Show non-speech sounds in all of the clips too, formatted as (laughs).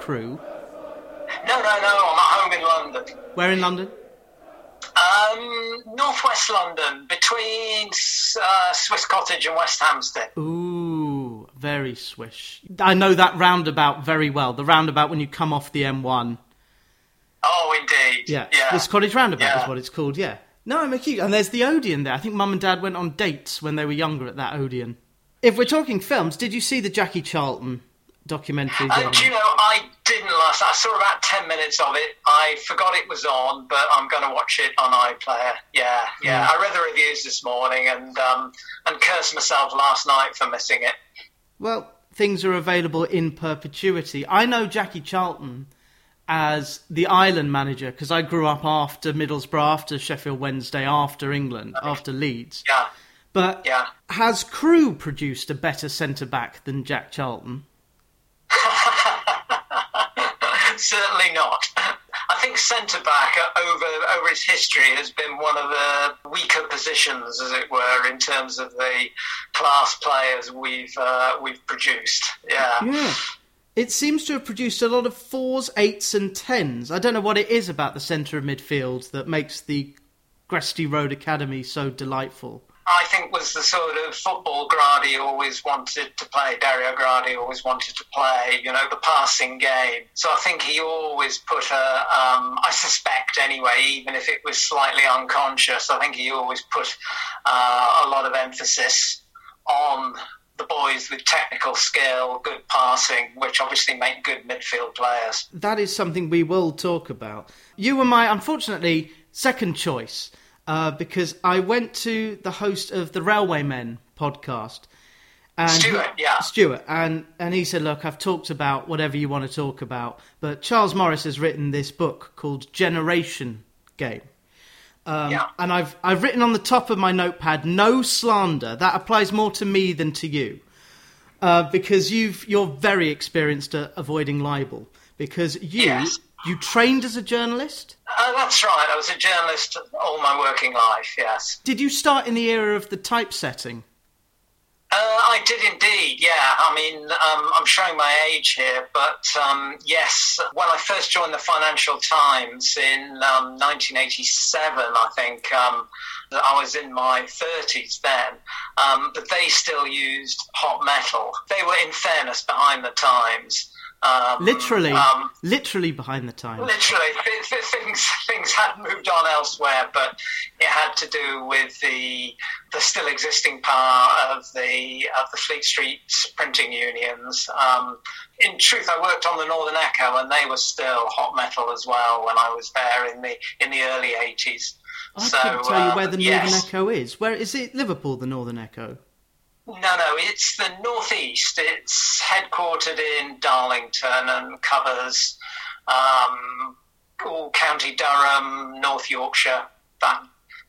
Crewe? No, no, no. I'm at home in London. Where in London? Um, northwest London, between uh, Swiss Cottage and West Hampstead. Ooh, very swish. I know that roundabout very well. The roundabout when you come off the M1. Oh, indeed. Yeah, yeah. Swiss Cottage Roundabout Yeah. is what it's called. Yeah. No, I'm a cute. And there's the Odeon there. I think Mum and Dad went on dates when they were younger at that Odeon. If we're talking films, did you see the Jackie Charlton documentary? Uh, do you know, I didn't last. I saw about 10 minutes of it. I forgot it was on, but I'm going to watch it on iPlayer. Yeah, yeah. I read the reviews this morning and, um, and cursed myself last night for missing it. Well, things are available in perpetuity. I know Jackie Charlton as the Ireland manager because I grew up after Middlesbrough, after Sheffield Wednesday, after England, after Leeds. Yeah, But yeah. has Crewe produced a better centre back than Jack Charlton? (laughs) Certainly not. I think centre back over over its history has been one of the weaker positions, as it were, in terms of the class players we've uh, we've produced. Yeah. Yeah. It seems to have produced a lot of fours, eights, and tens. I don't know what it is about the centre of midfield that makes the Gresty Road Academy so delightful. I think was the sort of football Gradi always wanted to play. Dario Gradi always wanted to play. You know, the passing game. So I think he always put a. Um, I suspect anyway, even if it was slightly unconscious, I think he always put uh, a lot of emphasis on the boys with technical skill, good passing, which obviously make good midfield players. That is something we will talk about. You were my, unfortunately, second choice uh, because I went to the host of the Railwaymen podcast. And he- Stuart, yeah. Stuart, and, and he said, Look, I've talked about whatever you want to talk about, but Charles Morris has written this book called Generation Game. Um, Yeah. And I've I've written on the top of my notepad, no slander. That applies more to me than to you, uh, because you've you're very experienced at avoiding libel. Because you Yes. You trained as a journalist. Uh, that's right. I was a journalist all my working life. Yes. Did you start in the era of the typesetting? Uh, I did indeed, yeah. I mean, um, I'm showing my age here, but um, yes, when I first joined the Financial Times in um, 1987, I think um, I was in my 30s then, um, but they still used hot metal. They were, in fairness, behind the times. Um, Literally, um, literally behind the times. Literally, th- th- things things had moved on elsewhere, but it had to do with the the still existing power of the of the Fleet Street printing unions. Um, in truth, I worked on the Northern Echo, and they were still hot metal as well when I was there in the in the early eighties. I couldn't tell you um, where the Northern yes. Echo is. Where is it? Liverpool, the Northern Echo. No, no, it's the northeast. It's headquartered in Darlington and covers um, all County Durham, North Yorkshire, that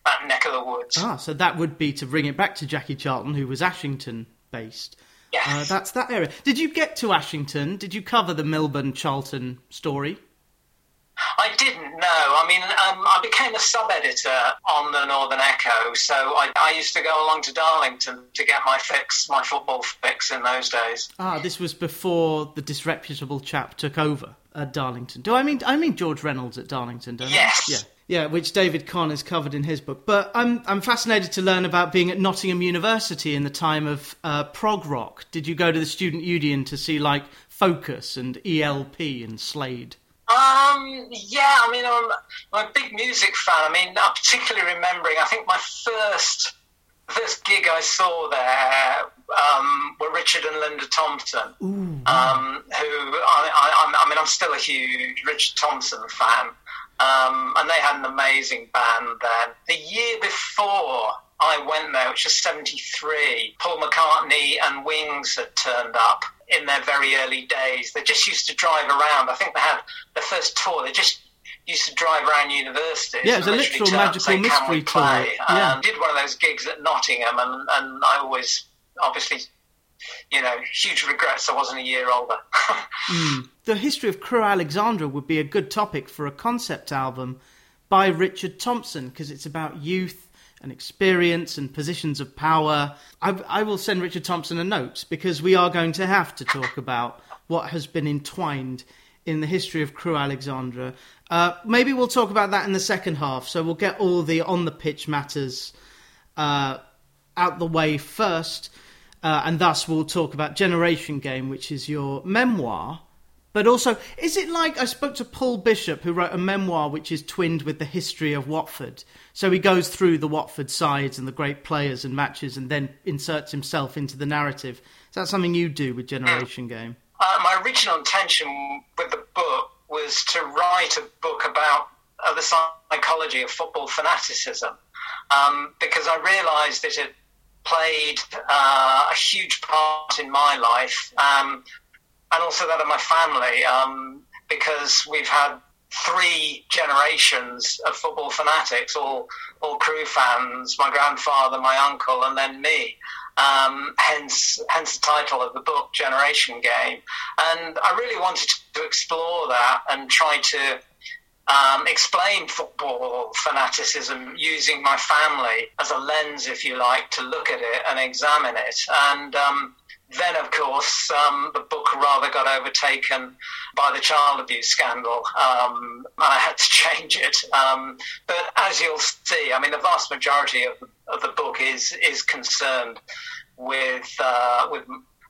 that neck of the woods. Ah, so that would be to bring it back to Jackie Charlton, who was Ashington based. Yes. Uh, that's that area. Did you get to Ashington? Did you cover the Milburn Charlton story? I didn't know. I mean, um, I became a sub editor on the Northern Echo, so I, I used to go along to Darlington to get my fix, my football fix in those days. Ah, this was before the disreputable chap took over at Darlington. Do I mean I mean George Reynolds at Darlington? Don't Yes. I? Yeah. Yeah, which David Conn has covered in his book. But I'm I'm fascinated to learn about being at Nottingham University in the time of uh, prog rock. Did you go to the student union to see like Focus and ELP and Slade? Um, yeah, I mean, I'm, I'm a big music fan. I mean, I'm particularly remembering, I think my first first gig I saw there um, were Richard and Linda Thompson, um, who I, I, I'm- mean, I'm still a huge Richard Thompson fan, um, and they had an amazing band then. The year before I went there, which was '73, Paul McCartney and Wings had turned up in their very early days. They just used to drive around. I think they had their first tour. They just used to drive around universities. Yeah, it was a literal turn up and magical say, "Can we mystery tour." Yeah. Um, did one of those gigs at Nottingham, and, and I always, obviously, you know, huge regrets I wasn't a year older. (laughs) The history of Crewe Alexandra would be a good topic for a concept album by Richard Thompson because it's about youth and experience and positions of power. I, I will send Richard Thompson a note because we are going to have to talk about what has been entwined in the history of Crewe Alexandra. Uh, maybe we'll talk about that in the second half. So we'll get all the on the pitch matters uh, out the way first, uh, and thus we'll talk about Generation Game, which is your memoir. But also, is it like I spoke to Paul Bishop, who wrote a memoir which is twinned with the history of Watford? So he goes through the Watford sides and the great players and matches, and then inserts himself into the narrative. Is that something you do with Generation Game? Uh, my original intention with the book was to write a book about uh, the psychology of football fanaticism, um, because I realised that it played uh, a huge part in my life. Um, and also that of my family, um, because we've had three generations of football fanatics, all all Crewe fans, my grandfather, my uncle, and then me. Um, hence, hence the title of the book, Generation Game. And I really wanted to explore that and try to um, explain football fanaticism using my family as a lens, if you like, to look at it and examine it. And um, then, of course, um, the book rather got overtaken by the child abuse scandal, um, and I had to (laughs) change it. Um, but as you'll see, I mean, the vast majority of, of the book is is concerned with uh, with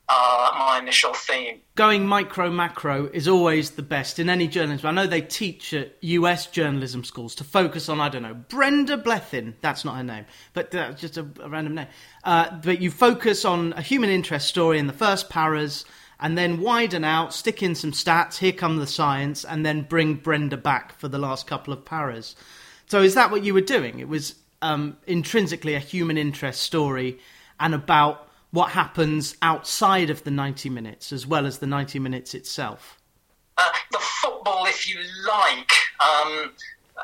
uh, my initial theme. Going micro macro is always the best in any journalism. I know they teach at US journalism schools to focus on, I don't know, Brenda Blethyn. That's not her name, but that's just a, a random name. Uh, but you focus on a human interest story in the first paras and then widen out, stick in some stats, here come the science, and then bring Brenda back for the last couple of paras. So is that what you were doing? It was um, intrinsically a human interest story and about what happens outside of the 90 minutes as well as the 90 minutes itself? Uh, the football, if you like, um,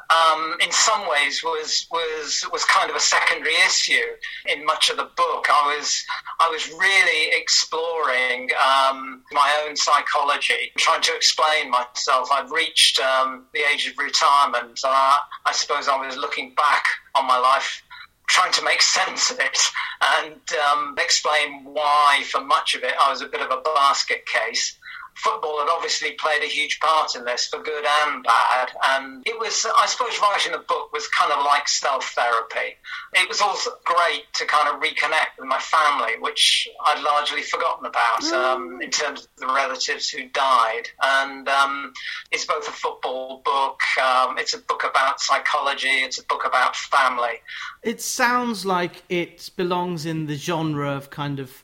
um, in some ways was was was kind of a secondary issue in much of the book. I was I was really exploring um, my own psychology, trying to explain myself. I'd reached um, the age of retirement, and I, I suppose I was looking back on my life trying to make (laughs) sense of it and um, explain why, for much of it, I was a bit of a basket case. Football had obviously played a huge part in this, for good and bad. And it was, I suppose, writing the book was kind of like self therapy. It was also great to kind of reconnect with my family, which I'd largely forgotten about mm. um, in terms of the relatives who died. And um, it's both a football book, um, it's a book about psychology, it's a book about family. It sounds like it belongs in the genre of kind of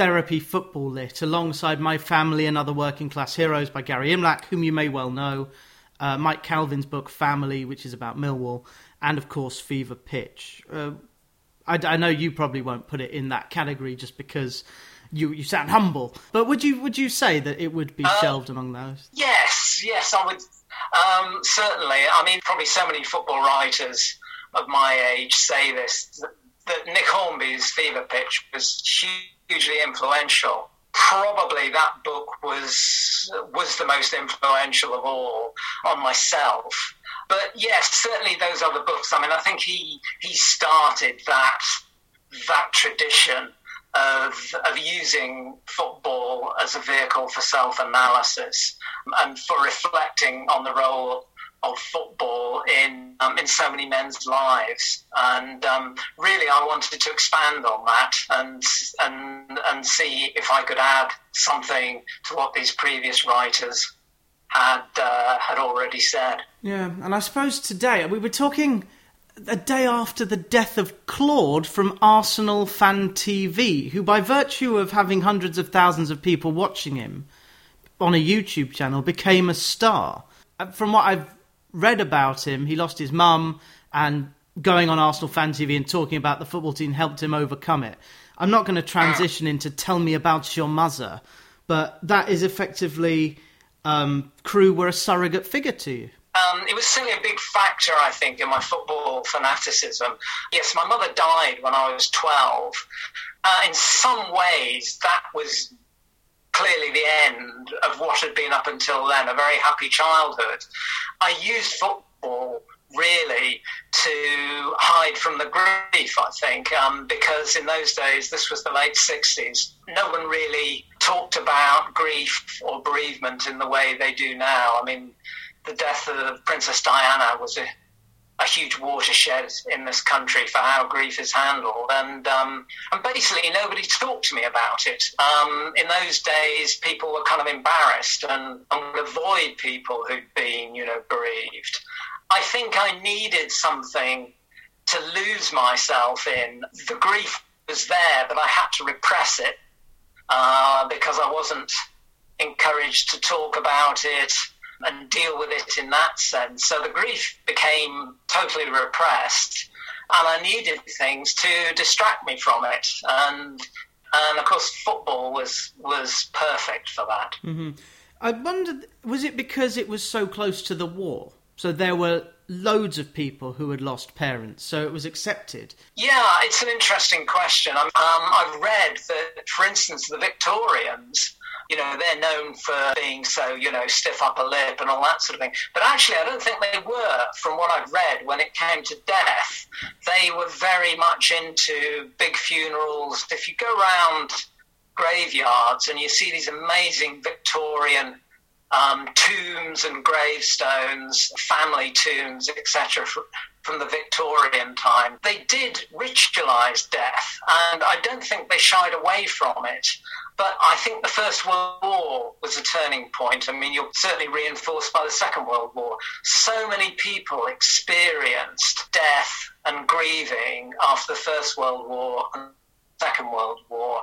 therapy football lit alongside My Family and Other Working Class Heroes by Gary Imlach, whom you may well know, uh, Mike Calvin's book Family, which is about Millwall, and of course Fever Pitch. Uh, I, I, know you probably won't put it in that category just because you you sound humble, but would you would you say that it would be uh, shelved among those? Yes, yes, I would. Um, certainly, I mean, probably so many football writers of my age say this that, Nick Hornby's Fever Pitch was hugely influential. Probably that book was was the most influential of all on myself. But yes, certainly those other books. I mean, I think he he started that that tradition of, of using football as a vehicle for self analysis and for reflecting on the role of football in um, in so many men's lives, and um, really I wanted to expand on that and and and see if I could add something to what these previous writers had uh, had already said. Yeah, and I suppose today we were talking a day after the death of Claude from Arsenal Fan TV, who, by virtue of having hundreds of thousands of people watching him on a YouTube channel, became a star. Uh, from what I've read about him. He lost his mum, and going on Arsenal Fan TV and talking about the football team helped him overcome it. I'm not going to transition into tell me about your mother, but that is effectively um, Crewe were a surrogate figure to you. Um, it was certainly a big factor, I think, in my football fanaticism. Yes, my mother died when I was 12. Uh, in some ways, that was clearly the end of what had been up until then a very happy childhood. I used football really to hide from the grief, I think, um, because in those days, this was the late 60s, no one really talked about grief or bereavement in the way they do now. I mean, the death of Princess Diana was a a huge watershed in this country for how grief is handled, and um, and basically nobody talked to me about it. Um, in those days, people were kind of embarrassed and, and would avoid people who'd been, you know, bereaved. I think I needed something to lose myself in. The grief was there, but I had to repress it uh, because I wasn't encouraged to talk about it and deal with it in that sense. So the grief became totally repressed, and I needed things to distract me from it. And and of course, football was was perfect for that. Mm-hmm. I wondered, was it because it was so close to the war? So there were loads of people who had lost parents, so it was accepted. Yeah, it's an interesting question. Um, I've read that, for instance, the Victorians you know, they're known for being so, you know, stiff upper lip and all that sort of thing. But actually, I don't think they were, from what I've read, when it came to death. They were very much into big funerals. If you go around graveyards and you see these amazing Victorian um, tombs and gravestones, family tombs, etc., from the Victorian time. They did ritualize death, and I don't think they shied away from it. But I think the First World War was a turning point. I mean, you're certainly reinforced by the Second World War. So many people experienced death and grieving after the First World War and Second World War.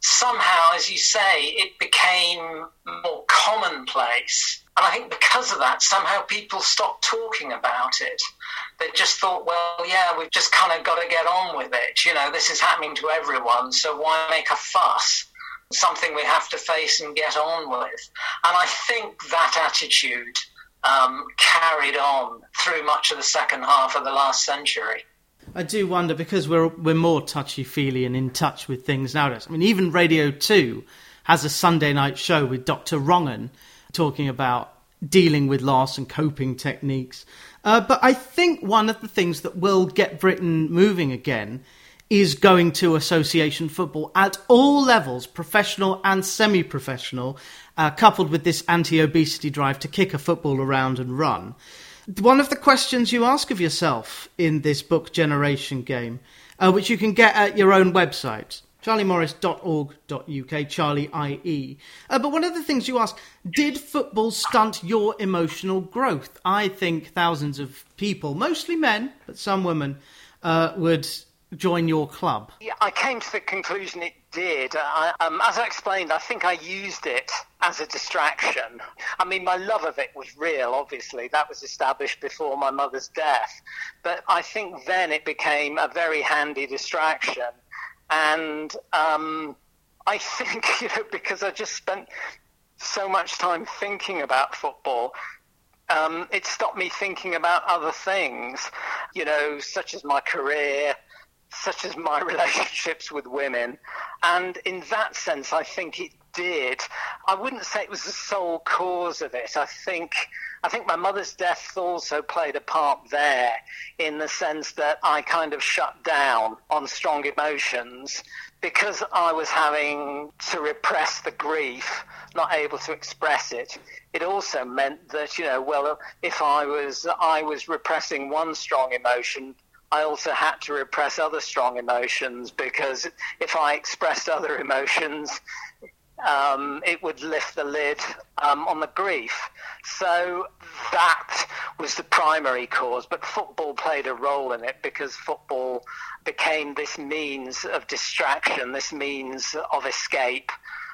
Somehow, as you say, it became more commonplace. And I think because of that, somehow people stopped talking about it. They just thought, well, yeah, we've just kind of got to get on with it. You know, this is happening to everyone, so why make a fuss? Something we have to face and get on with. And I think that attitude um, carried on through much of the second half of the last century. I do wonder because we're we're more touchy feely and in touch with things nowadays. I mean, even Radio Two has a Sunday night show with Dr. Rongen talking about dealing with loss and coping techniques. Uh, but I think one of the things that will get Britain moving again is going to association football at all levels, professional and semi professional, uh, coupled with this anti obesity drive to kick a football around and run. One of the questions you ask of yourself in this book generation game, uh, which you can get at your own website, charliemorris.org.uk, Charlie IE. Uh, but one of the things you ask, did football stunt your emotional growth? I think thousands of people, mostly men, but some women, uh, would join your club? Yeah, I came to the conclusion it did. I, um, as I explained, I think I used it as a distraction. I mean, my love of it was real, obviously. That was established before my mother's death. But I think then it became a very handy distraction. And um, I think, (laughs) you know, because I just spent so much time thinking about football, um, it stopped me thinking about other things, you know, such as my career, such as my (laughs) relationships with women. And in that sense, I think it did. I wouldn't say it was the sole cause of it. I think I think my mother's death also played a part there in the sense that I kind of shut down on strong emotions because I was having to repress the grief, not able to express it. It also meant that, you know, well, if I was I was repressing one strong emotion, I also had to repress other strong emotions because if I expressed other emotions, um, it would lift the lid um, on the grief. So that was the primary cause, but football played a role in it because football became this means of distraction, this means of escape,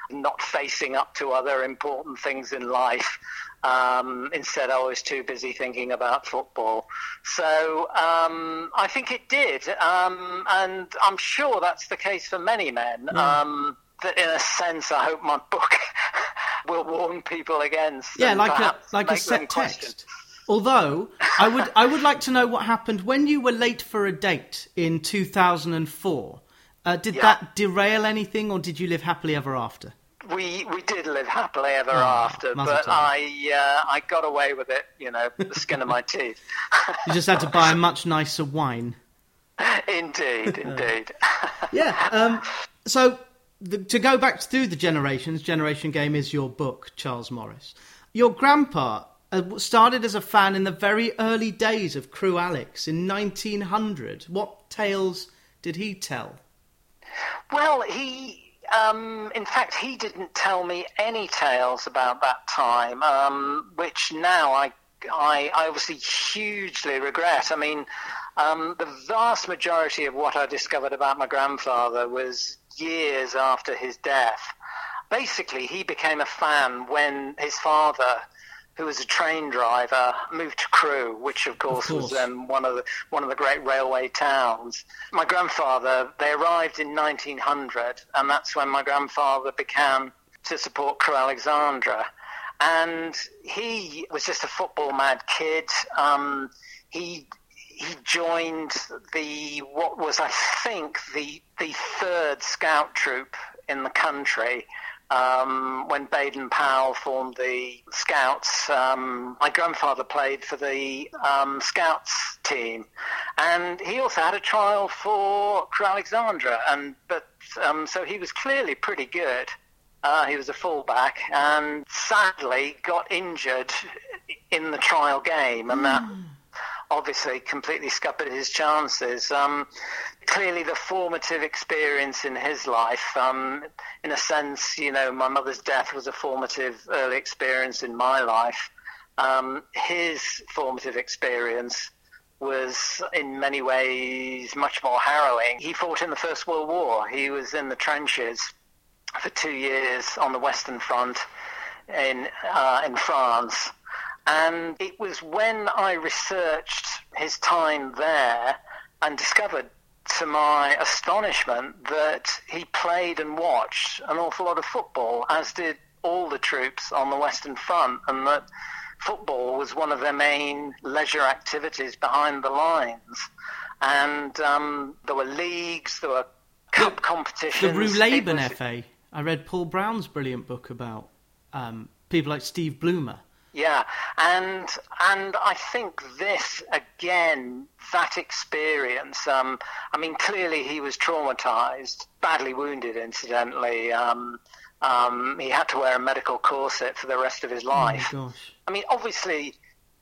not facing up to other important things in life. Um, instead, I was too busy thinking about football. So um, I think it did, um, and I'm sure that's the case for many men. Um, that, in a sense, I hope my book (laughs) will warn people against. Yeah, like a like a set text. Although I would I would like to know what happened when you were late for a date in 2004. Uh, did yeah. that derail anything, or did you live happily ever after? we we did live happily ever Oh, after, but. I uh, I got away with it, you know, the skin of my teeth. You just had to buy a much nicer wine. (laughs) indeed, indeed. Yeah. Um, so the, to go back through the generations, Generation Game is your book, Charles Morris. Your grandpa uh, started as a fan in the very early days of Crewe Alex in 1900. What tales did he tell? Well, he, um, in fact, he didn't tell me any tales about that time, um, which now I, I, I obviously hugely regret. I mean, um, the vast majority of what I discovered about my grandfather was years after his death. Basically, he became a fan when his father who was a train driver, moved to Crewe, which of course, course. was then one of the one of the great railway towns. My grandfather, they arrived in 1900, and that's when my grandfather began to support Crewe Alexandra. And he was just a football mad kid. Um, he he joined the what was I think the the third scout troop in the country um, when Baden Powell formed the Scouts. Um, my grandfather played for the um, Scouts team, and he also had a trial for Alexandra, and but um, so he was clearly pretty good. Uh, he was a fullback, and sadly got injured in the trial game, and that obviously completely scuppered his chances. Um, clearly, the formative experience in his life, um, in a sense, you know, my mother's death was a formative early experience in my life. Um, his formative experience was in many ways much more harrowing. He fought in the First World War. He was in the trenches for two years on the Western Front in uh, in France. And it was when I researched his time there and discovered, to my astonishment, that he played and watched an awful lot of football, as did all the troops on the Western Front, and that football was one of their main leisure activities behind the lines. And um, there were leagues, there were cup competitions. The competitions. Rue It was- FA. I read Paul Brown's brilliant book about um, people like Steve Bloomer. Yeah, and and I think this again, that experience. Um, I mean, clearly he was traumatized, badly wounded, incidentally. Um, um, he had to wear a medical corset for the rest of his Oh life. gosh. I mean, obviously,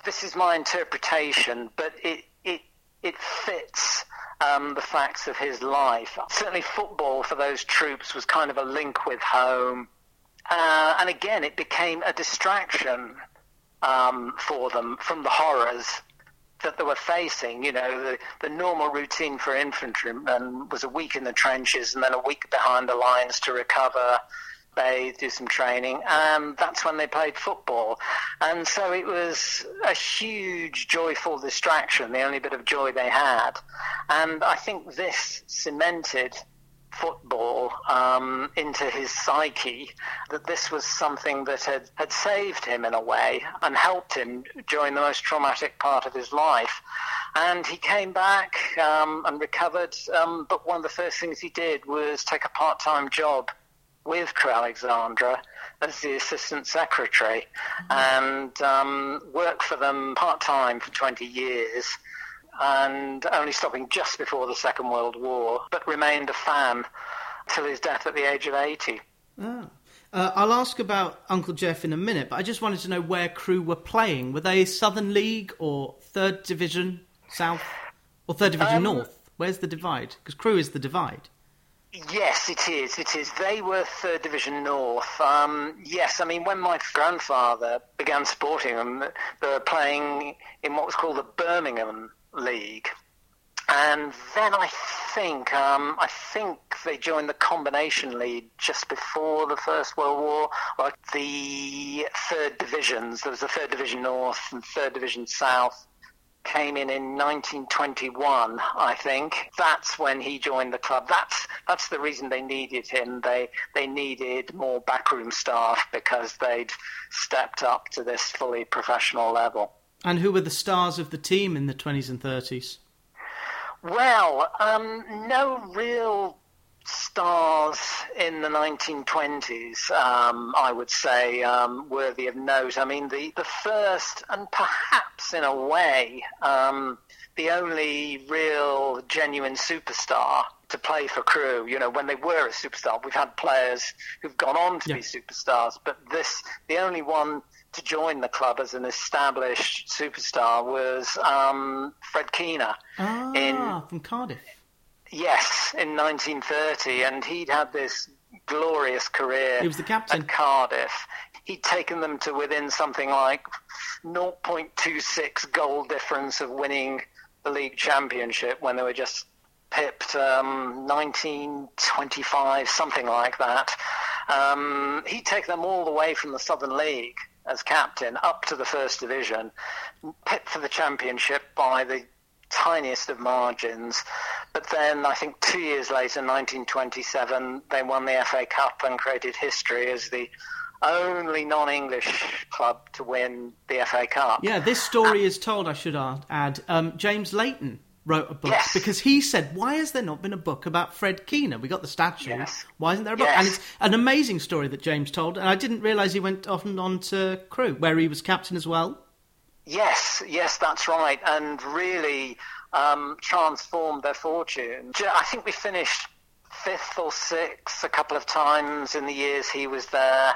this is my interpretation, but it it it fits um, the facts of his life. Certainly, football for those troops was kind of a link with home, uh, and again, it became a distraction um, for them from the horrors that they were facing. You know, the, the normal routine for infantrymen was a week in the trenches and then a week behind the lines to recover, bathe, do some training, and that's when they played football. And so it was a huge, joyful distraction, the only bit of joy they had. And I think this cemented football um, into his psyche, that this was something that had, had saved him in a way and helped him during the most traumatic part of his life. And he came back um, and recovered, um, but one of the first things he did was take a part-time job with Crewe Alexandra as the assistant secretary and um, worked for them part-time for 20 years and only stopping just before the Second World War, but remained a fan till his death at the age of 80. Ah. Uh, I'll ask about Uncle Jeff in a minute, but I just wanted to know where Crewe were playing. Were they Southern League or Third Division South or Third Division Um, North? Where's the divide? Because Crewe is the divide. Yes, it is. It is. They were Third Division North. Um, yes, I mean, when my grandfather began supporting them, they were playing in what was called the Birmingham League. And then I think um, I think they joined the Combination League just before the First World War, like the third divisions. There was the Third Division North and Third Division South came in in 1921, I think. That's when he joined the club. That's that's the reason they needed him. They they needed more backroom staff because they'd stepped up to this fully professional level. And who were the stars of the team in the 20s and 30s? Well, um, no real stars in the 1920s, um, I would say, um, worthy of note. I mean, the, the first, and perhaps in a way, um, the only real genuine superstar to play for Crewe, You know, when they were a superstar, we've had players who've gone on to yeah. be superstars, but this, the only one to join the club as an established superstar was um, Fred Keenor ah, in from Cardiff. Yes, in 1930, and he'd had this glorious career. He was the captain at Cardiff. He'd taken them to within something like 0.26 goal difference of winning the league championship when they were just pipped um, 1925, something like that. Um, he'd taken them all the way from the Southern League as captain up to the first division, pipped for the championship by the tiniest of margins. But then I think two years later, 1927, they won the FA Cup and created history as the only non-English club to win the FA Cup. Yeah, this story is told, I should add. Um, James Leighton wrote a book yes. because he said, "Why has there not been a book about Fred Keenor? We got the statue. Yes. Why isn't there a book?" Yes. And it's an amazing story that James told, and I didn't realise he went off and on to Crewe where he was captain as well. Yes, yes, that's right, and really um, transformed their fortune. I think we finished fifth or sixth a couple of times in the years he was there.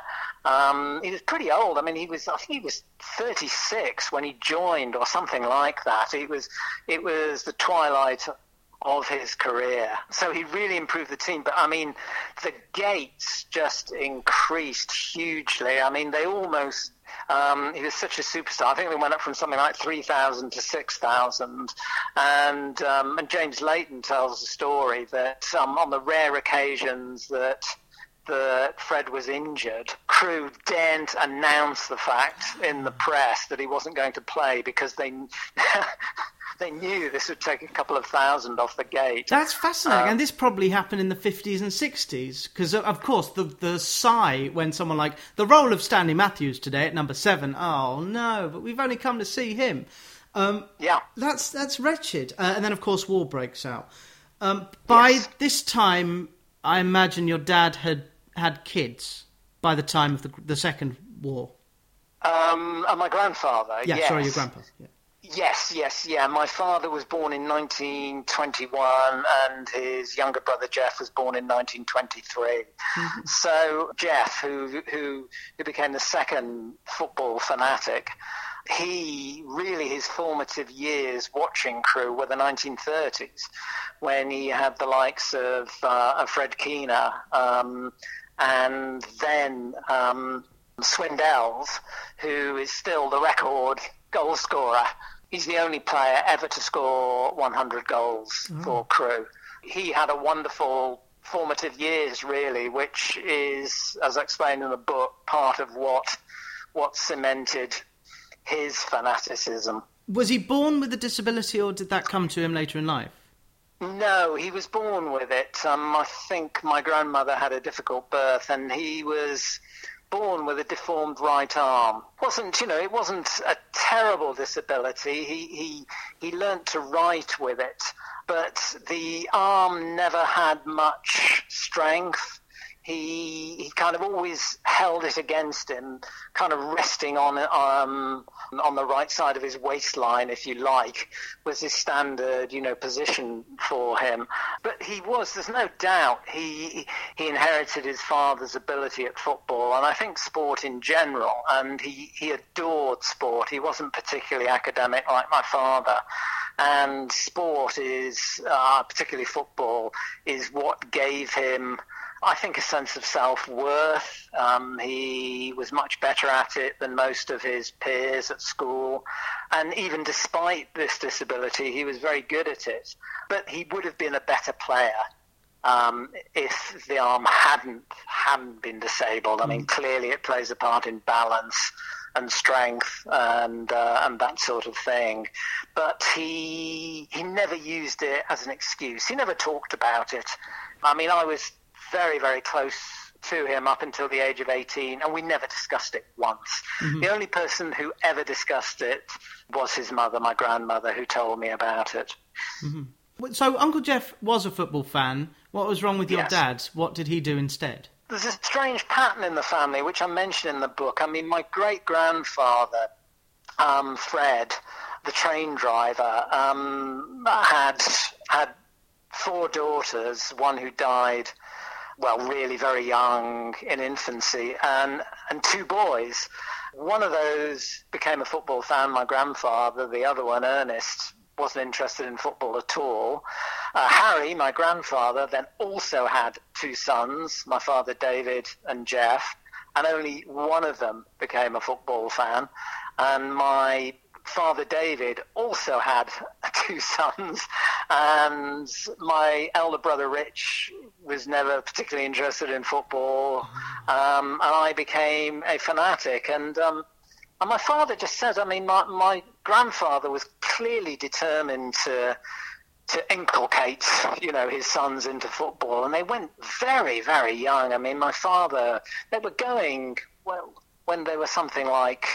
Um, he was pretty old. I mean, he was I think he was 36 when he joined, or something like that. It was it was the twilight of his career. So he really improved the team. But I mean, the gates just increased hugely. I mean, they almost um, he was such a superstar. I think they went up from something like 3,000 to 6,000. And, um, and James Leighton tells the story that um, on the rare occasions that that Fred was injured, Crewe daren't announce the fact in the press that he wasn't going to play because they (laughs) they knew this would take a couple of thousand off the gate. That's fascinating, um, and this probably happened in the fifties and sixties because, of course, the the sigh when someone like the role of Stanley Matthews today at number seven. Oh no, but we've only come to see him. Um, yeah, that's that's wretched. Uh, and then, of course, war breaks out. Um, by yes. this time, I imagine your dad had had kids by the time of the, the second war. Um, and my grandfather. Yeah, yes. sorry, your grandpa. Yeah. Yes, yes, yeah. My father was born in 1921, and his younger brother Jeff was born in 1923. Mm-hmm. So Jeff, who who who became the second football fanatic, he really his formative years watching Crewe were the 1930s, when he had the likes of, uh, of Fred Keenor, um, and then um, Swindells, who is still the record goal scorer He's the only player ever to score 100 goals mm. for Crewe. He had a wonderful formative years, really, which is, as I explained in the book, part of what what cemented his fanaticism. Was he born with a disability, or did that come to him later in life? No, he was born with it. Um, I think my grandmother had a difficult birth, and he was born with a deformed right arm. wasn't you know it wasn't a terrible disability. He he he learnt to write with it, but the arm never had much strength he he kind of always held it against him, kind of resting on um, on the right side of his waistline, if you like, was his standard, you know, position for him. But he was, there's no doubt, he he inherited his father's ability at football, and I think sport in general, and he he adored sport. He wasn't particularly academic like my father and sport is, uh, particularly football, is what gave him I think a sense of self worth. Um, he was much better at it than most of his peers at school. And even despite this disability, he was very good at it. But he would have been a better player um, if the arm hadn't hadn't been disabled. I mean, mm. clearly it plays a part in balance and strength and uh, and that sort of thing. But he he never used it as an excuse. He never talked about it. I mean, I was very, very close to him up until the age of 18, and we never discussed it once. Mm-hmm. The only person who ever discussed it was his mother, my grandmother, who told me about it. Mm-hmm. So Uncle Jeff was a football fan. What was wrong with your Yes. dad? What did he do instead? There's a strange pattern in the family, which I mention in the book. I mean, my great grandfather, um, Fred, the train driver, um, had had four daughters. One who died, well, really very young in infancy, and and two boys. One of those became a football fan. My grandfather. The other one, Ernest, wasn't interested in football at all. Uh, Harry, my grandfather, then also had two sons, my father David and Jeff, and only one of them became a football fan. And my father David also had (laughs) two sons, and my elder brother Rich was never particularly interested in football, um, and I became a fanatic. And um, and my father just said, I mean, my, my grandfather was clearly determined to to inculcate, (laughs) you know, his sons into football, and they went very, very young. I mean, my father, they were going well when they were something like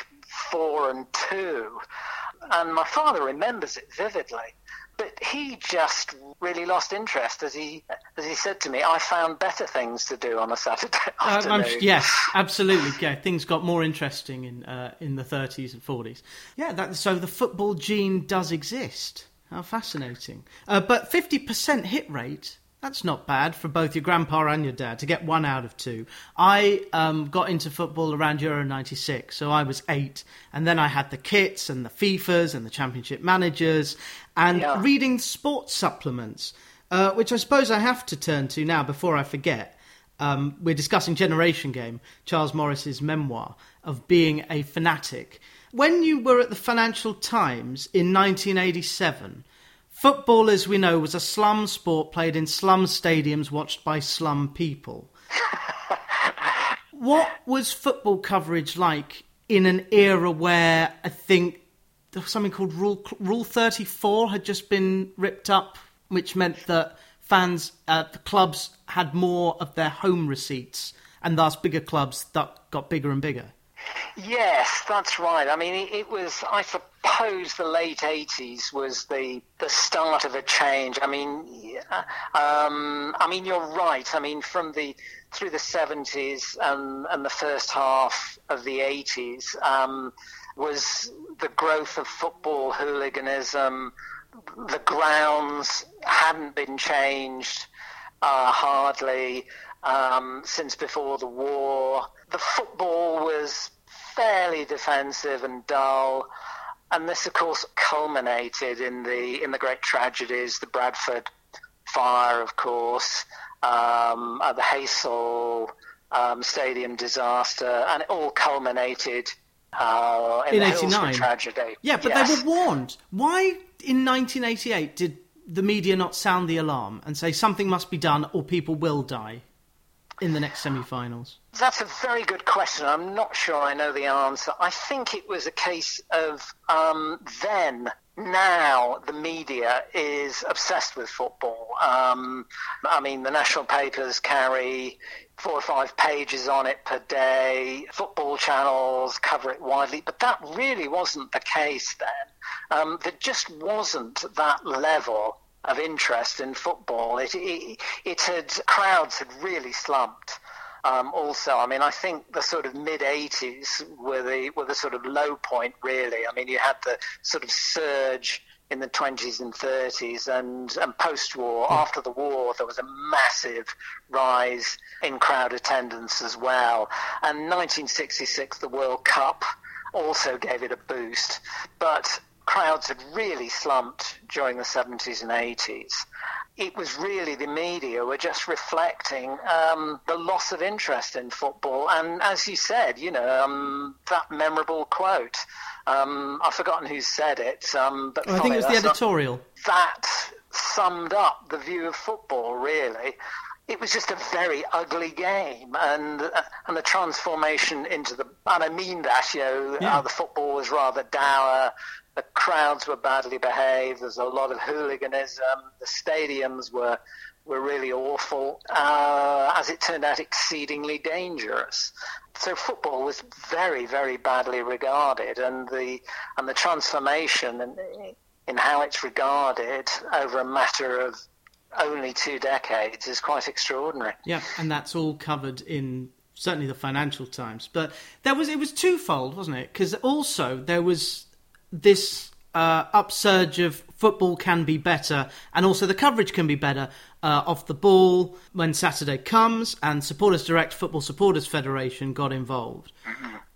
four and two, and my father remembers it vividly. But he just really lost interest, as he as he said to me. I found better things to do on a Saturday (laughs) Um, afternoon. I'm- yes, absolutely. Yeah, things got more interesting in uh, in the 30s and 40s. Yeah, that, so the football gene does exist. How fascinating! Uh, but 50% hit rate. That's not bad for both your grandpa and your dad to get one out of two. I um, got into football around Euro 96, so I was eight. And then I had the kits and the FIFAs and the championship managers and Yeah. reading sports supplements, uh, which I suppose I have to turn to now before I forget. Um, we're discussing Generation Game, Charles Morris's memoir of being a fanatic. When you were at the Financial Times in 1987, football, as we know, was a slum sport played in slum stadiums watched by slum people. (laughs) what was football coverage like in an era where I think something called Rule Rule 34 had just been ripped up, which meant that fans at the clubs had more of their home receipts, and thus bigger clubs that got bigger and bigger. Yes, that's right. I mean, it, it was. I suppose the late '80s was the the start of a change. I mean, um, I mean, you're right. I mean, from the through the '70s and, and the first half of the '80s um, was the growth of football hooliganism. The grounds hadn't been changed uh, hardly um, since before the war. The football was fairly defensive and dull, and this, of course, culminated in the in the great tragedies, the Bradford fire, of course, um, uh, the Heysel um, Stadium disaster, and it all culminated uh, in, In the Hillsborough 89. tragedy. Yeah, but Yes. they were warned. Why in 1988 did the media not sound the alarm and say something must be done or people will die in the next semi-finals? That's a very good question. I'm not sure I know the answer. I think it was a case of um, then, now, the media is obsessed with football. Um, I mean, the national papers carry four or five pages on it per day. Football channels cover it widely, but that really wasn't the case then. Um, there just wasn't that level of interest in football. It, it, it had crowds had really slumped. Um, also, I mean, I think the sort of mid '80s were the were the sort of low point. Really, I mean, you had the sort of surge in the 20s and 30s, and, and post-war, after the war, there was a massive rise in crowd attendance as well. And 1966, the World Cup also gave it a boost, but crowds had really slumped during the 70s and 80s. It was really the media were just reflecting um, the loss of interest in football, and as you said, you know um, that memorable quote. Um, I've forgotten who said it, um, but I think it was the that's not- editorial. that summed up the view of football. Really, it was just a very ugly game, and uh, and the transformation into the and I mean that you know Yeah. how the football was rather dour. The crowds were badly behaved. There's a lot of hooliganism. The stadiums were were really awful. Uh, as it turned out, exceedingly dangerous. So football was very, very badly regarded, and the and the transformation and in how it's regarded over a matter of only two decades is quite extraordinary. Yeah, and that's all covered in certainly the Financial Times. But there was it was twofold, wasn't it? Because also there was this uh, upsurge of football can be better, and also the coverage can be better uh, off the ball when Saturday comes, and Supporters Direct Football Supporters Federation got involved.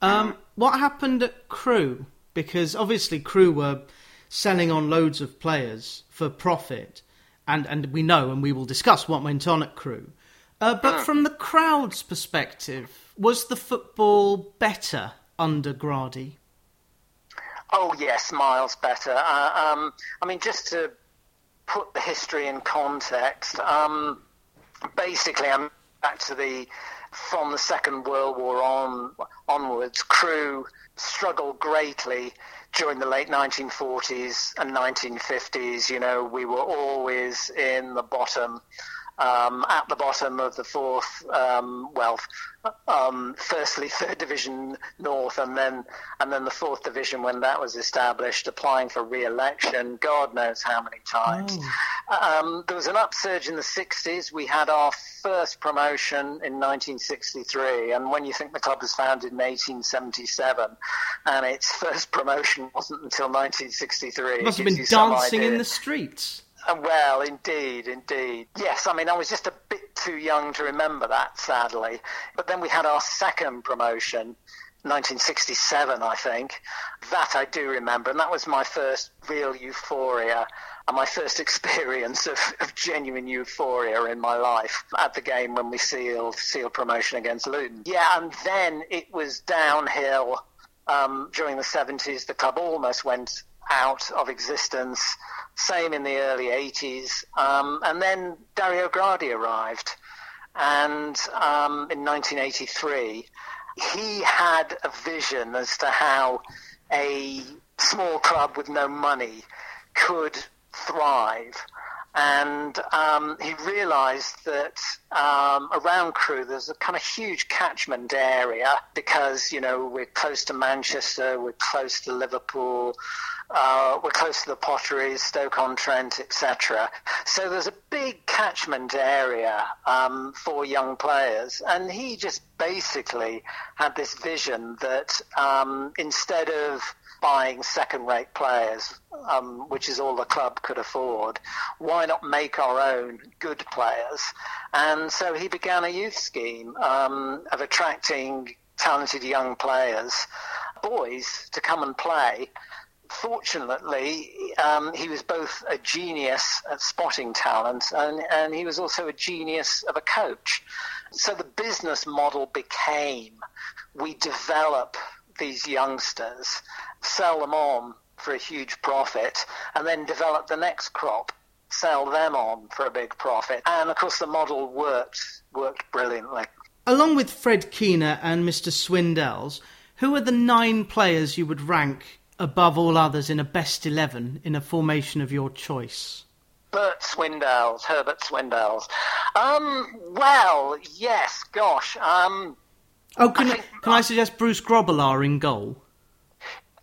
Um, what happened at Crewe? Because obviously Crewe were selling on loads of players for profit, and, and we know and we will discuss what went on at Crewe. Uh, but from the crowd's perspective, was the football better under Gradi? Oh yes, miles better. Uh, um, I mean, just to put the history in context, um, basically, I'm back to the from the Second World War on onwards. Crewe struggled greatly during the late 1940s and 1950s. You know, we were always in the bottom um, at the bottom of the fourth, um, well, um, firstly (laughs) third division north, and then and then the fourth division when that was established, applying for re-election, God knows how many times. Oh. Um, there was an upsurge in the 60s. We had our first promotion in 1963, and when you think the club was founded in 1877, and its (laughs) first promotion wasn't until 1963, it must have been dancing in the streets. Uh, well, indeed, indeed. Yes, I mean, I was just a bit too young to remember that, sadly. But then we had our second promotion, 1967, I think. That I do remember, and that was my first real euphoria and my first (laughs) experience of, of, genuine euphoria in my life at the game when we sealed sealed promotion against Luton. Yeah, and then it was downhill um, during the 70s. The club almost went out of existence. Same in the early 80s. Um, and then Dario Gradi arrived. And um, in 1983, he had a vision as to how a small club with no money could thrive. And um, he realised that um, around Crewe there's a kind of huge catchment area because you know we're close to Manchester, we're close to Liverpool, uh, we're close to the potteries, Stoke-on-Trent, etc. So there's a big catchment area um, for young players, and he just basically had this vision that um, instead of buying second-rate players, um, which is all the club could afford, why not make our own good players? And so he began a youth scheme um, of attracting talented young players, boys, to come and play fortunately, um, he was both a genius at spotting talent and, and he was also a genius of a coach. So the business model became we develop these youngsters, sell them on for a huge profit, and then develop the next crop, sell them on for a big profit. And of course, the model worked worked brilliantly. Along with Fred Keenor and Mr. Swindells, who are the nine players you would rank above all others in a best 11 in a formation of your choice? Bert Swindells, Herbert Swindells. Um, well, yes, gosh. Um, oh, can I, think, can I suggest Bruce Grobbelaar in goal?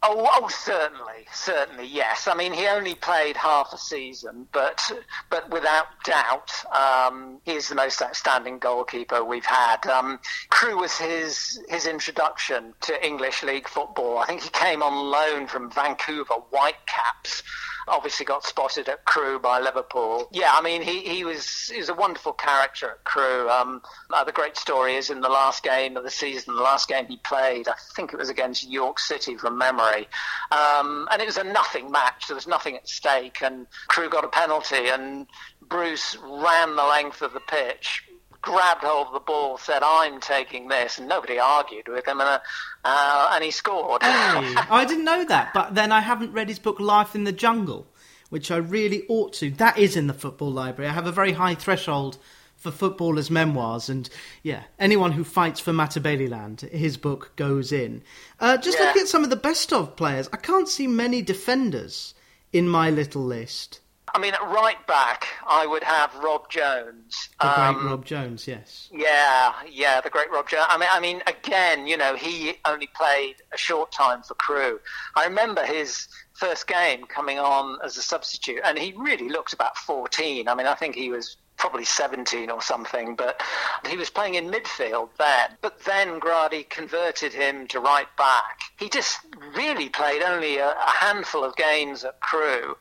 Oh, oh, certainly, certainly, yes. I mean, he only played half a season, but but without doubt, um, he's the most outstanding goalkeeper we've had. Um, Crewe was his his introduction to English League football. I think he came on loan from Vancouver Whitecaps obviously got spotted at Crewe by Liverpool. Yeah, I mean, he, he was he was a wonderful character at Crewe. Um, uh, the great story is in the last game of the season, the last game he played, I think it was against York City from memory, um, and it was a nothing match. There was nothing at stake, and Crewe got a penalty, and Bruce ran the length of the pitch, grabbed hold of the ball, said, "I'm taking this," and nobody argued with him, and uh, uh, and he scored. (laughs) I didn't know that, but then I haven't read his book Life in the Jungle, which I really ought to. That is in the football library. I have a very high threshold for footballers' memoirs, and yeah, anyone who fights for Matabeleland, his book goes in. Uh, just yeah. looking at some of the best of players, I can't see many defenders in my little list. I mean, at right back, I would have Rob Jones. The great Um, Rob Jones, yes. Yeah, yeah, the great Rob Jones. I mean, I mean, again, you know, he only played a short time for Crewe. I remember his first game coming on as a substitute, and he really looked about 14. I mean, I think he was probably 17 or something, but he was playing in midfield then. But then Gradi converted him to right back. He just really played only a, a handful of games at Crewe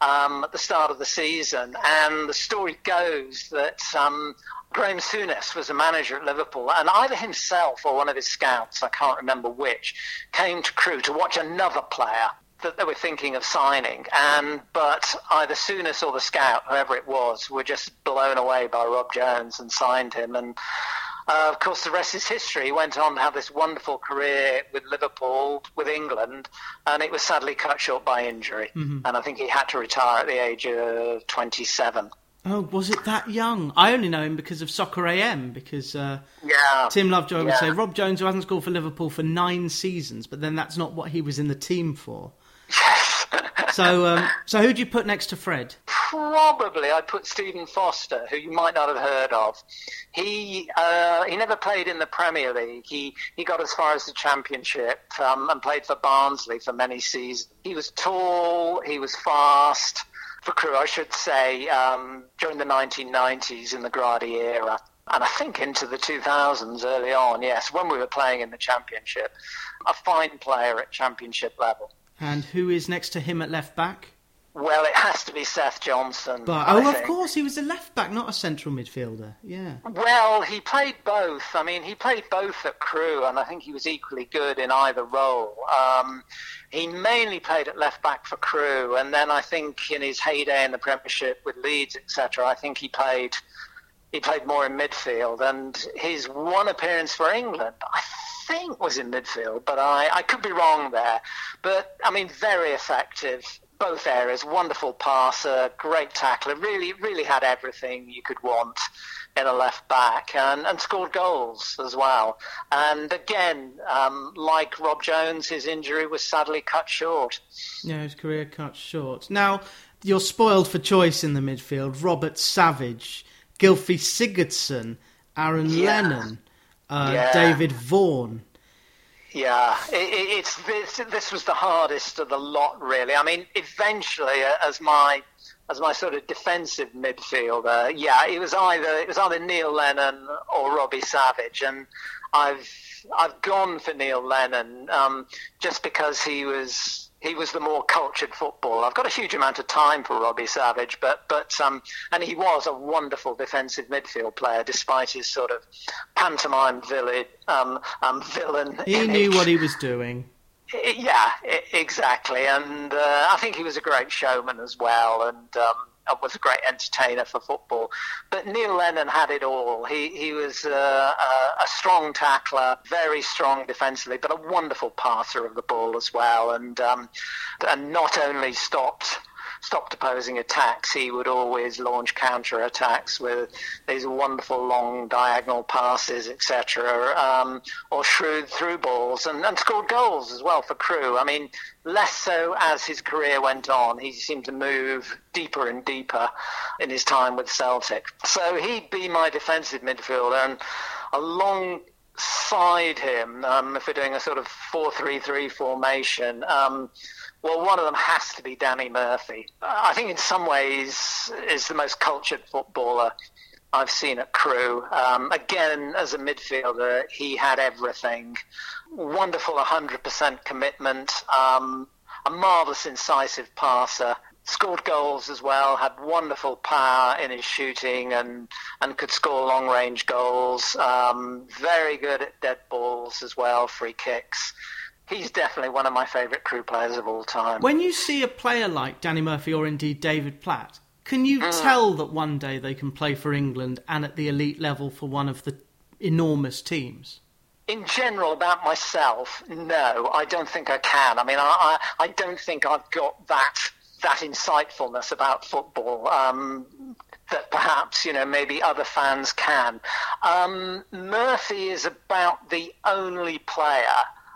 um, at the start of the season, and the story goes that. Um, Graham Souness was a manager at Liverpool, and either himself or one of his scouts, I can't remember which, came to Crewe to watch another player that they were thinking of signing, and but either Souness or the scout, whoever it was, were just blown away by Rob Jones and signed him. And uh, of course, the rest is history. He went on to have this wonderful career with Liverpool, with England, and it was sadly cut short by injury. And I think he had to retire at the age of 27. Oh, was it that young? I only know him because of Soccer AM, because uh, Yeah, Tim Lovejoy would Yeah. say Rob Jones, who hasn't scored for Liverpool for nine seasons, but then that's not what he was in the team for. So, um, so who do you put next to Fred? Probably I'd put Stephen Foster, who you might not have heard of. He uh, he never played in the Premier League. He he got as far as the Championship um, and played for Barnsley for many seasons. He was tall. He was fast. For Crewe, I should say, um, during the 1990s in the Gradi era. And I think into the 2000s early on, yes, when we were playing in the Championship. A fine player at Championship level. And who is next to him at left back? Well, it has to be Seth Johnson. But I oh, of course, he was a left back, not a central midfielder. Yeah. Well, he played both. I mean, he played both at Crewe, and I think he was equally good in either role. Um, he mainly played at left back for Crewe, and then I think in his heyday in the Premiership with Leeds, etc., I think he played he played more in midfield. And his one appearance for England, I think, was in midfield, but I, I could be wrong there. But I mean, very effective. Both areas, wonderful passer, great tackler, really, really had everything you could want in a left back, and, and scored goals as well. And again, um, like Rob Jones, his injury was sadly cut short. Yeah, his career cut short. Now, you're spoiled for choice in the midfield. Robert Savage, Gylfi Sigurdsson, Aaron Yeah. Lennon, uh, Yeah. David Vaughan. Yeah, it, it, it's this. This was the hardest of the lot, really. I mean, eventually, uh, as my as my sort of defensive midfielder, yeah, it was either it was either Neil Lennon or Robbie Savage, and I've I've gone for Neil Lennon um, just because he was he was the more cultured footballer. I've got a huge amount of time for Robbie Savage, but but um, and he was a wonderful defensive midfield player, despite his sort of pantomime villain um, um, villain. He image. knew what he was doing. Yeah, exactly, and uh, I think he was a great showman as well, and um, was a great entertainer for football. But Neil Lennon had it all. He he was uh, a, a strong tackler, very strong defensively, but a wonderful passer of the ball as well, and um, and not only stopped stopped opposing attacks, he would always launch counter attacks with these wonderful long diagonal passes, etc., um, or shrewd through balls, and, and scored goals as well for Crewe. I mean, less so as his career went on. He seemed to move deeper and deeper in his time with Celtic. So he'd be my defensive midfielder, and alongside him, um, if we're doing a sort of 4-3-3 formation, um, well, one of them has to be Danny Murphy. I think in some ways is the most cultured footballer I've seen at Crewe. Um, again, as a midfielder, he had everything. Wonderful 100% commitment, um, a marvellous incisive passer. Scored goals as well, had wonderful power in his shooting and, and could score long range goals. Um, very good at dead balls as well, free kicks he's definitely one of my favourite Crewe players of all time. When you see a player like Danny Murphy or indeed David Platt, can you tell that one day they can play for England and at the elite level for one of the enormous teams? In general, about myself, no, I don't think I can. I mean, I, I, I don't think I've got that that insightfulness about football um, that perhaps you know maybe other fans can. Um, Murphy is about the only player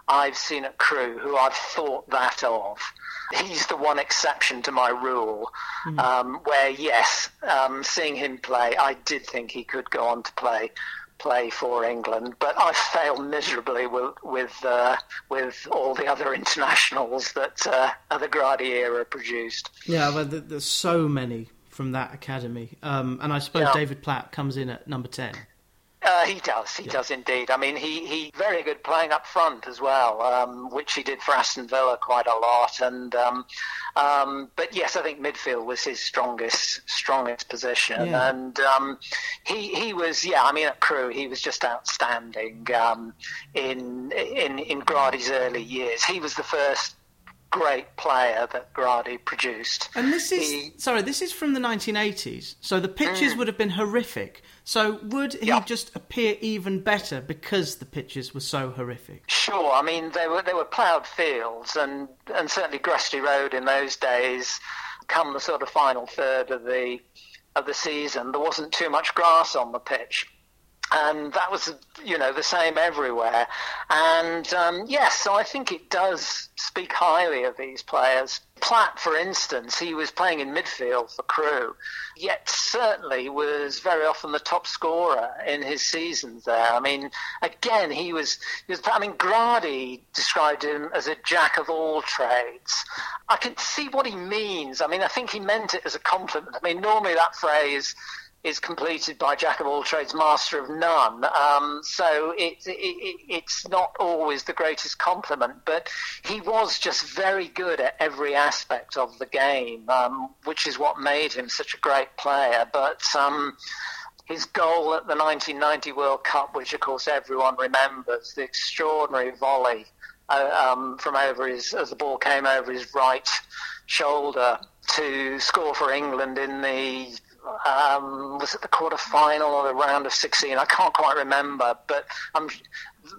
I've seen at Crew who I've thought that of. He's the one exception to my rule, mm. um, where yes, um, seeing him play, I did think he could go on to play play for England, but I failed miserably with with, uh, with all the other (laughs) internationals that uh, the Gradi era produced. Yeah, but there's so many from that academy, um, and I suppose yeah. David Platt comes in at number ten. Uh, he does. He yeah. does indeed. I mean, he he very good playing up front as well, um, which he did for Aston Villa quite a lot. And um, um, but yes, I think midfield was his strongest strongest position. Yeah. And um, he he was yeah. I mean, at Crewe, he was just outstanding um, in in in Gradi's early years. He was the first great player that Gradi produced. And this is he, sorry, this is from the 1980s. So the pitches mm. would have been horrific. So would he just appear even better because the pitches were so horrific? Sure. I mean, they were they were ploughed fields, and and certainly Gresty Road in those days, come the sort of final third of the of the season, there wasn't too much grass on the pitch and that was you know the same everywhere. And um, yes so i think it does speak highly of these players. Platt for instance he was playing in midfield for Crewe, yet certainly was very often the top scorer in his seasons there. I mean again he was, he was i mean Gradi described him as a jack of all trades. I can see what he means. I mean i think he meant it as a compliment. I mean normally that phrase is completed by jack of all trades, master of none. Um, so it, it, it's not always the greatest compliment, but he was just very good at every aspect of the game, um, which is what made him such a great player. But um, his goal at the 1990 World Cup, which of course everyone remembers, the extraordinary volley uh, um, from over his as the ball came over his right shoulder to score for England in the um, was it the quarter final or the round of 16? I can't quite remember, but um,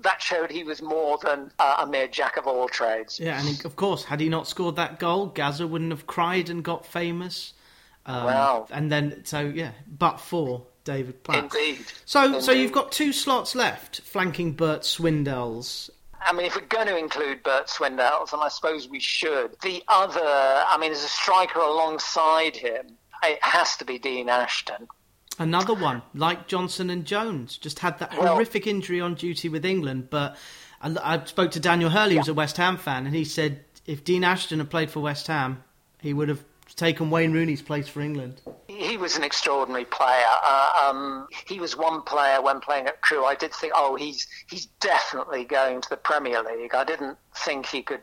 that showed he was more than uh, a mere jack of all trades. Yeah, and of course, had he not scored that goal, Gaza wouldn't have cried and got famous. Um, well, and then so yeah, but for David Platt. Indeed. So Indeed. so you've got two slots left, flanking Bert Swindells. I mean, if we're going to include Bert Swindells, and I suppose we should, the other, I mean, as a striker alongside him, it has to be Dean Ashton. Another one, like Johnson and Jones, just had that well, horrific injury on duty with England. But I, I spoke to Daniel Hurley, yeah. who's a West Ham fan, and he said if Dean Ashton had played for West Ham, he would have taken Wayne Rooney's place for England. He was an extraordinary player. Uh, um, he was one player when playing at Crewe. I did think, oh, he's he's definitely going to the Premier League. I didn't think he could.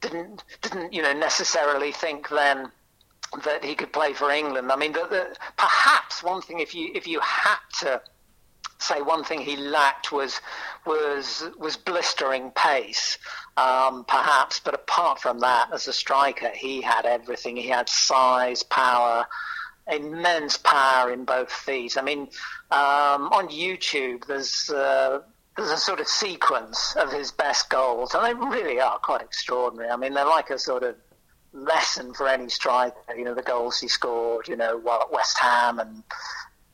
Didn't didn't you know necessarily think then that he could play for England. I mean, the, the, perhaps one thing, if you if you had to say one thing he lacked was was was blistering pace, um, perhaps. But apart from that, as a striker, he had everything. He had size, power, immense power in both feet. I mean, um, on YouTube, there's. Uh, there's a sort of sequence of his best goals, and they really are quite extraordinary. I mean, they're like a sort of lesson for any striker. You know, the goals he scored, you know, while at West Ham and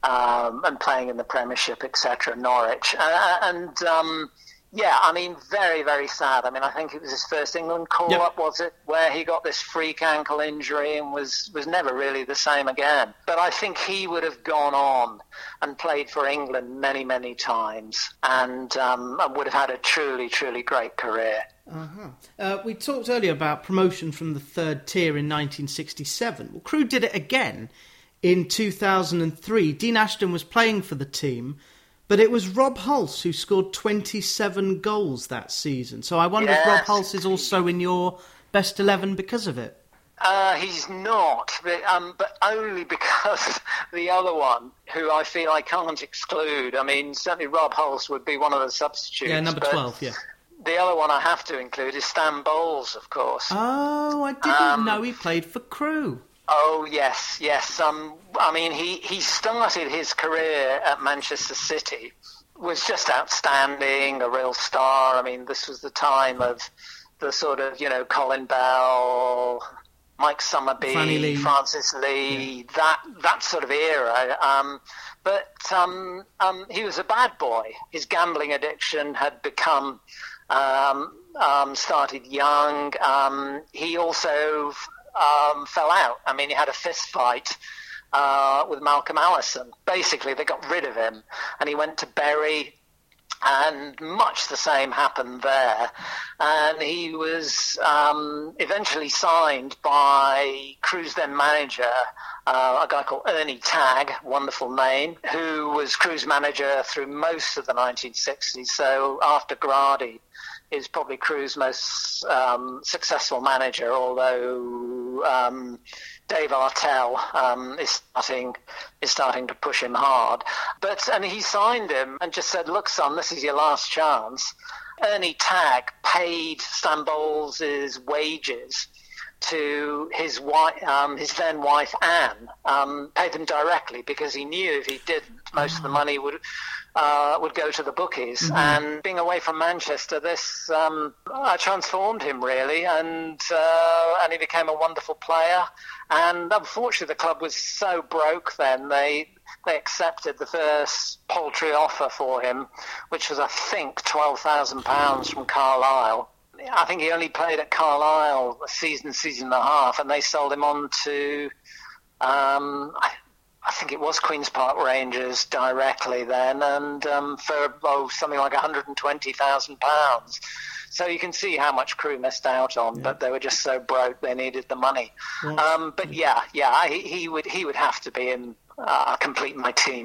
um, and playing in the Premiership, etc., Norwich, uh, and um, yeah, I mean, very, very sad. I mean, I think it was his first England call yep. up, was it, where he got this freak ankle injury and was was never really the same again. But I think he would have gone on and played for England many, many times, and, um, and would have had a truly, truly great career. Uh-huh. Uh, we talked earlier about promotion from the third tier in 1967. Well, Crewe did it again in 2003. Dean Ashton was playing for the team, but it was Rob Hulse who scored 27 goals that season. So I wonder if Rob Hulse is also in your best 11 because of it. Uh, he's not, but, um, but, only (laughs) because the other one, who I feel I can't exclude. I mean, certainly Rob Hulse would be one of the substitutes. Yeah, number 12, yeah the other one I have to include is Stan Bowles, of course. Oh, I didn't um, know he played for Crewe. Oh yes, yes. Um, I mean, he he started his career at Manchester City, was just outstanding, a real star. I mean, this was the time of the sort of you know Colin Bell, Mike Summerbee, Francis Lee, yeah. that that sort of era. Um, but um, um, he was a bad boy. His gambling addiction had become Um, um, started young. Um, he also um, fell out. I mean, he had a fist fight uh, with Malcolm Allison. Basically, they got rid of him, and he went to Bury. And much the same happened there. And he was um, eventually signed by Crewe's then manager, uh, a guy called Ernie Tagg, wonderful name, who was Crewe's manager through most of the 1960s. So after Gradi, is probably Crewe's most um, successful manager, although um, Dave Artell um, is starting is starting to push him hard. But and he signed him and just said, "Look, son, this is your last chance." Ernie Tagg paid Stan Bowles' wages to his wife, um, his then wife Anne, um, paid them directly because he knew if he didn't, most of the money would uh, would go to the bookies. Mm-hmm. And being away from Manchester, this um, uh, transformed him really, and uh, and he became a wonderful player. And unfortunately, the club was so broke then they they accepted the first paltry offer for him, which was I think twelve thousand pounds from Carlisle. I think he only played at Carlisle a season, season and a half, and they sold him on to. Um, I, I think it was Queens Park Rangers directly then, and um, for oh, something like 120,000 pounds. So you can see how much Crewe missed out on, yeah. but they were just so broke they needed the money. Um, but yeah, yeah, he, he, would he would have to be in uh, complete my team.